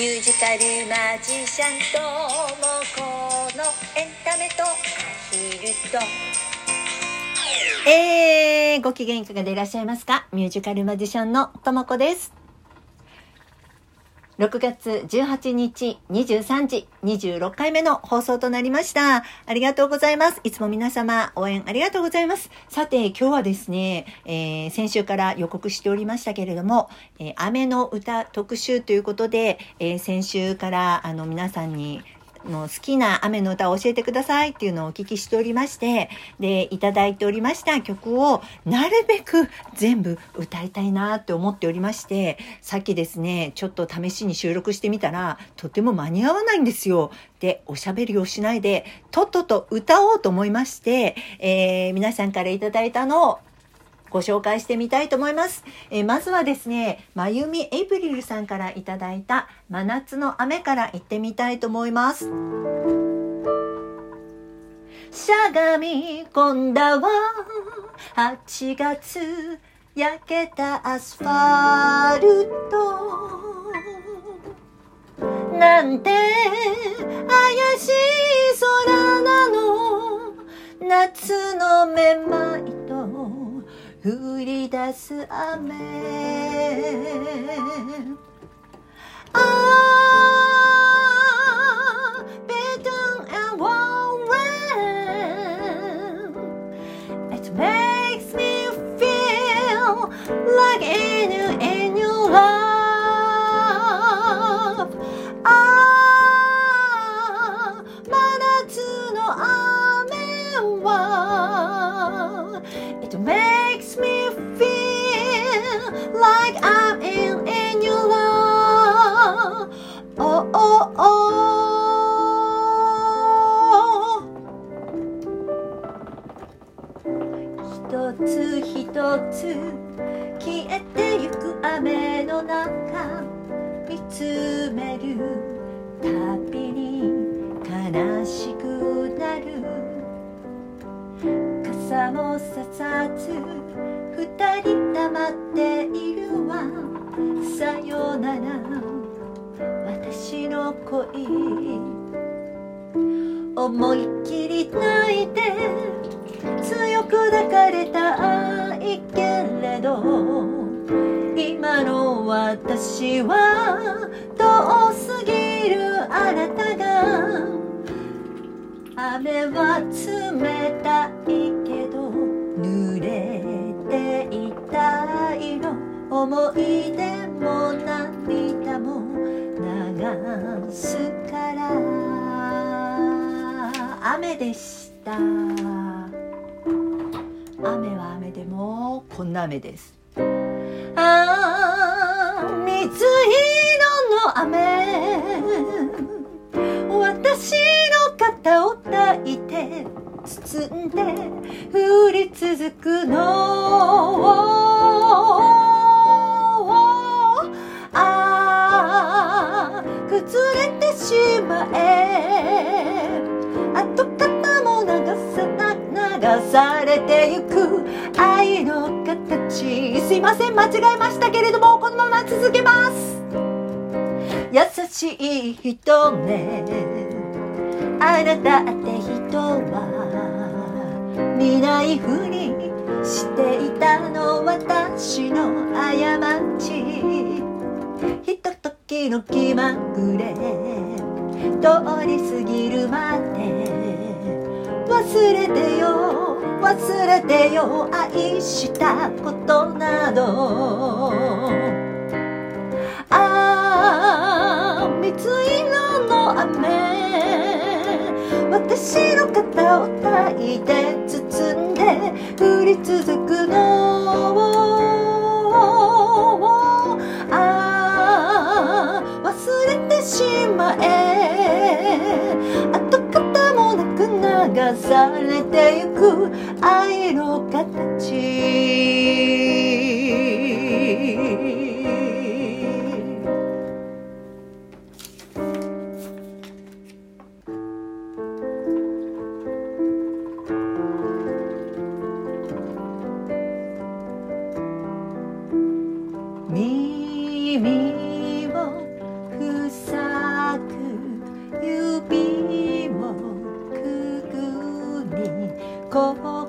ミュージカルマジシャンともこのエンタメとアヒルとえー、ご機嫌いかがでいらっしゃいますか？ミュージカルマジシャンのともこです。6月18日23時26回目の放送となりました。ありがとうございます。いつも皆様応援ありがとうございます。さて今日はですね、えー先週から予告しておりましたけれども、えー雨の歌特集ということで、えー先週からあの皆さんにの好きな雨の歌を教えてくださいっていうのをお聞きしておりまして、で、いただいておりました曲をなるべく全部歌いたいなって思っておりまして、さっきですね、ちょっと試しに収録してみたら、とても間に合わないんですよ。で、おしゃべりをしないで、とっとと歌おうと思いまして、えー皆さんからいただいたのをご紹介してみたいと思います。えまずはですね、まゆみエイプリルさんからいただいた真夏の雨から行ってみたいと思います。しゃがみ込んだわ8月焼けたアスファルトなんて怪しい空なの夏のめまい降り出す雨。あつ消えてゆく雨の中見つめるたびに悲しくなる。傘もささず二人黙っているわ。さよなら。私の恋。思いっきり泣いて。強く抱かれた愛けれど今の私は遠すぎるあなたが雨は冷たいけど濡れていたいの思い出も涙も流すから。雨でした。でもこんな雨です。ああ水色の雨。私の肩を抱いて包んで降り続くの。ああ崩れてしまえ。されてゆく。愛の形。すいません。間違えましたけれどもこのまま続けます。優しい人ね。あなたって人は見ないふりしていたの私の過ち。ひとときの気まぐれ。通り過ぎるまで忘れてよ忘れてよ愛したことなど。ああ水色の雨私の肩を抱いて包んで降り続くの。されてゆくこぼ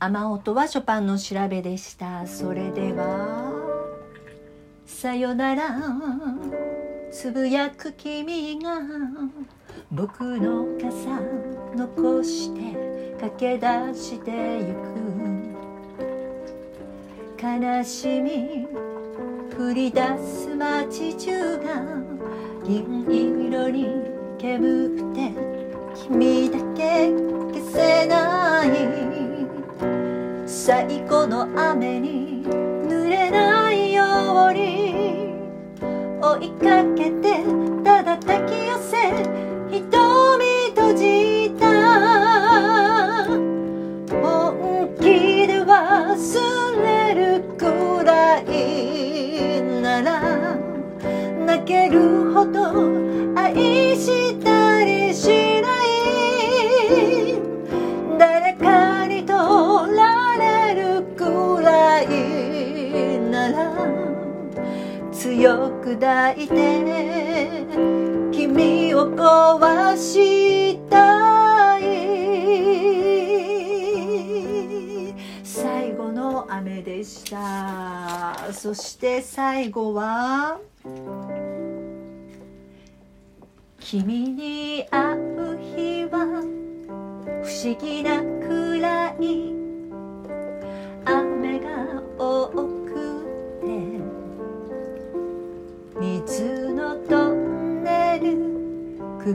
雨音はショパンの調べでした。それではさよなら。つぶやく君が僕の傘残して駆け出してゆく。悲しみ降り出す街中が銀色に煙って君だけ消せない。最後の雨に濡れないように追いかけて強く抱いて君を壊したい最後の雨でしたそして最後は君に会う日は不思議なくらい。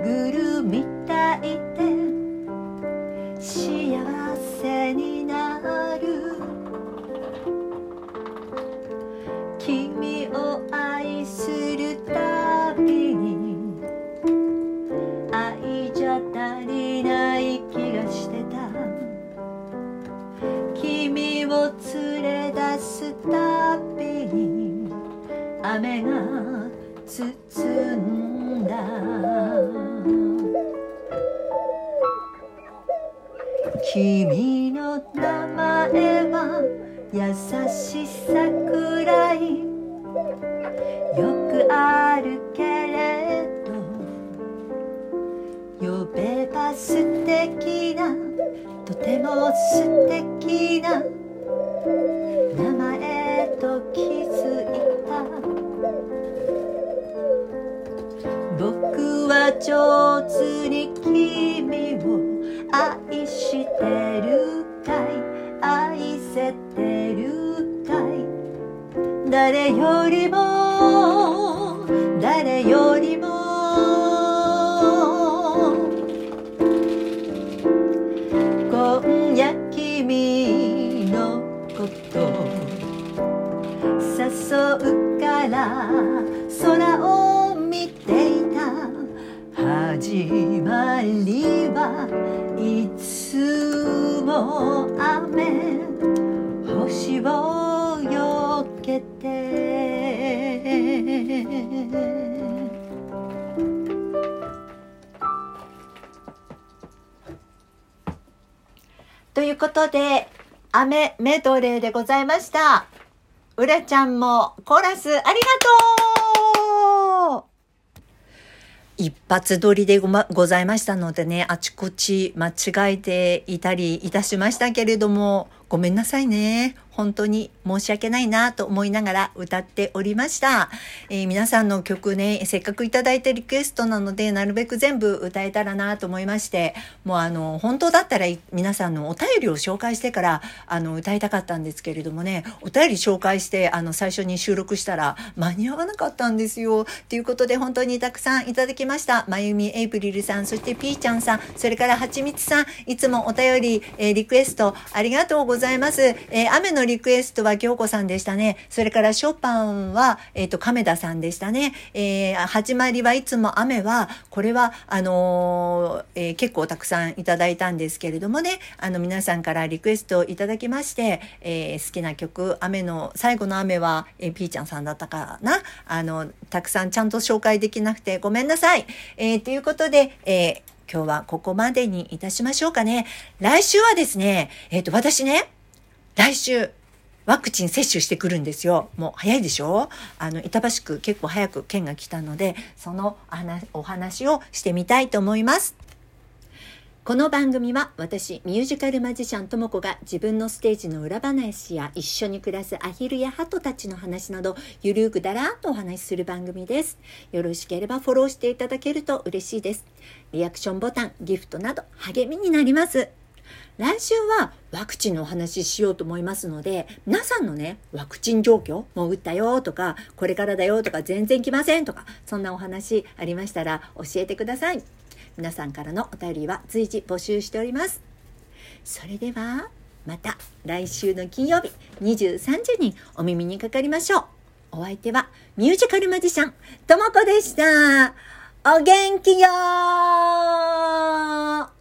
ぐるみたいで幸せになる。君を愛するたびに愛じゃ足りない気がしてた。君を連れ出すたびに雨が包んだ。君の名前は優しさくらい。よくあるけれど呼べば素敵なとても素敵な名前と気づいた。僕は上手にてるかい？愛せてるかい？誰よりも誰よりも今夜君のこと誘うから空を見ていた。始まりはいつも雨星をよけて。ということで雨メドレーでございました。うらちゃんもコーラスありがとう一発撮りでご,、ま、ございましたのでね、あちこち間違えていたりいたしましたけれども、ごめんなさいね。本当に申し訳ないなと思いながら歌っておりました。えー皆さんの曲ね、せっかくいただいてリクエストなので、なるべく全部歌えたらなと思いまして、もうあの、本当だったら皆さんのお便りを紹介してから、あの、歌いたかったんですけれどもね、お便り紹介して、あの、最初に収録したら間に合わなかったんですよ。ということで、本当にたくさんいただきました。まゆみエイプリルさん、そしてピーちゃんさん、それからはちみつさん、いつもお便り、えーリクエストありがとうございます。えー雨ののリクエストは京子さんでしたね。それからショパンは、えっ、ー、と、亀田さんでしたね。えー、始まりはいつも雨は、これは、あのー、えー、結構たくさんいただいたんですけれどもね、あの、皆さんからリクエストをいただきまして、え好きな曲、雨の、最後の雨は、えー、ピーちゃんさんだったかな。あの、たくさんちゃんと紹介できなくてごめんなさい。えーということで、え今日はここまでにいたしましょうかね。来週はですね、えっ、と、私ね、来週、ワクチン接種してくるんですよ。もう早いでしょ？あの、板橋区結構早く県が来たので、そのお話をしてみたいと思います。この番組は私ミュージカルマジシャンともこが自分のステージの裏話や一緒に暮らすアヒルやハトたちの話などゆるくだらーっとお話しする番組です。よろしければフォローしていただけると嬉しいです。リアクションボタン、ギフトなど励みになります。来週はワクチンのお話ししようと思いますので、皆さんのね、ワクチン状況、もう打ったよとか、これからだよとか、全然来ませんとか、そんなお話ありましたら教えてください。皆さんからのお便りは随時募集しております。それでは、また来週の金曜日23時にお耳にかかりましょう。お相手はミュージカルマジシャン、ともこでした。お元気よー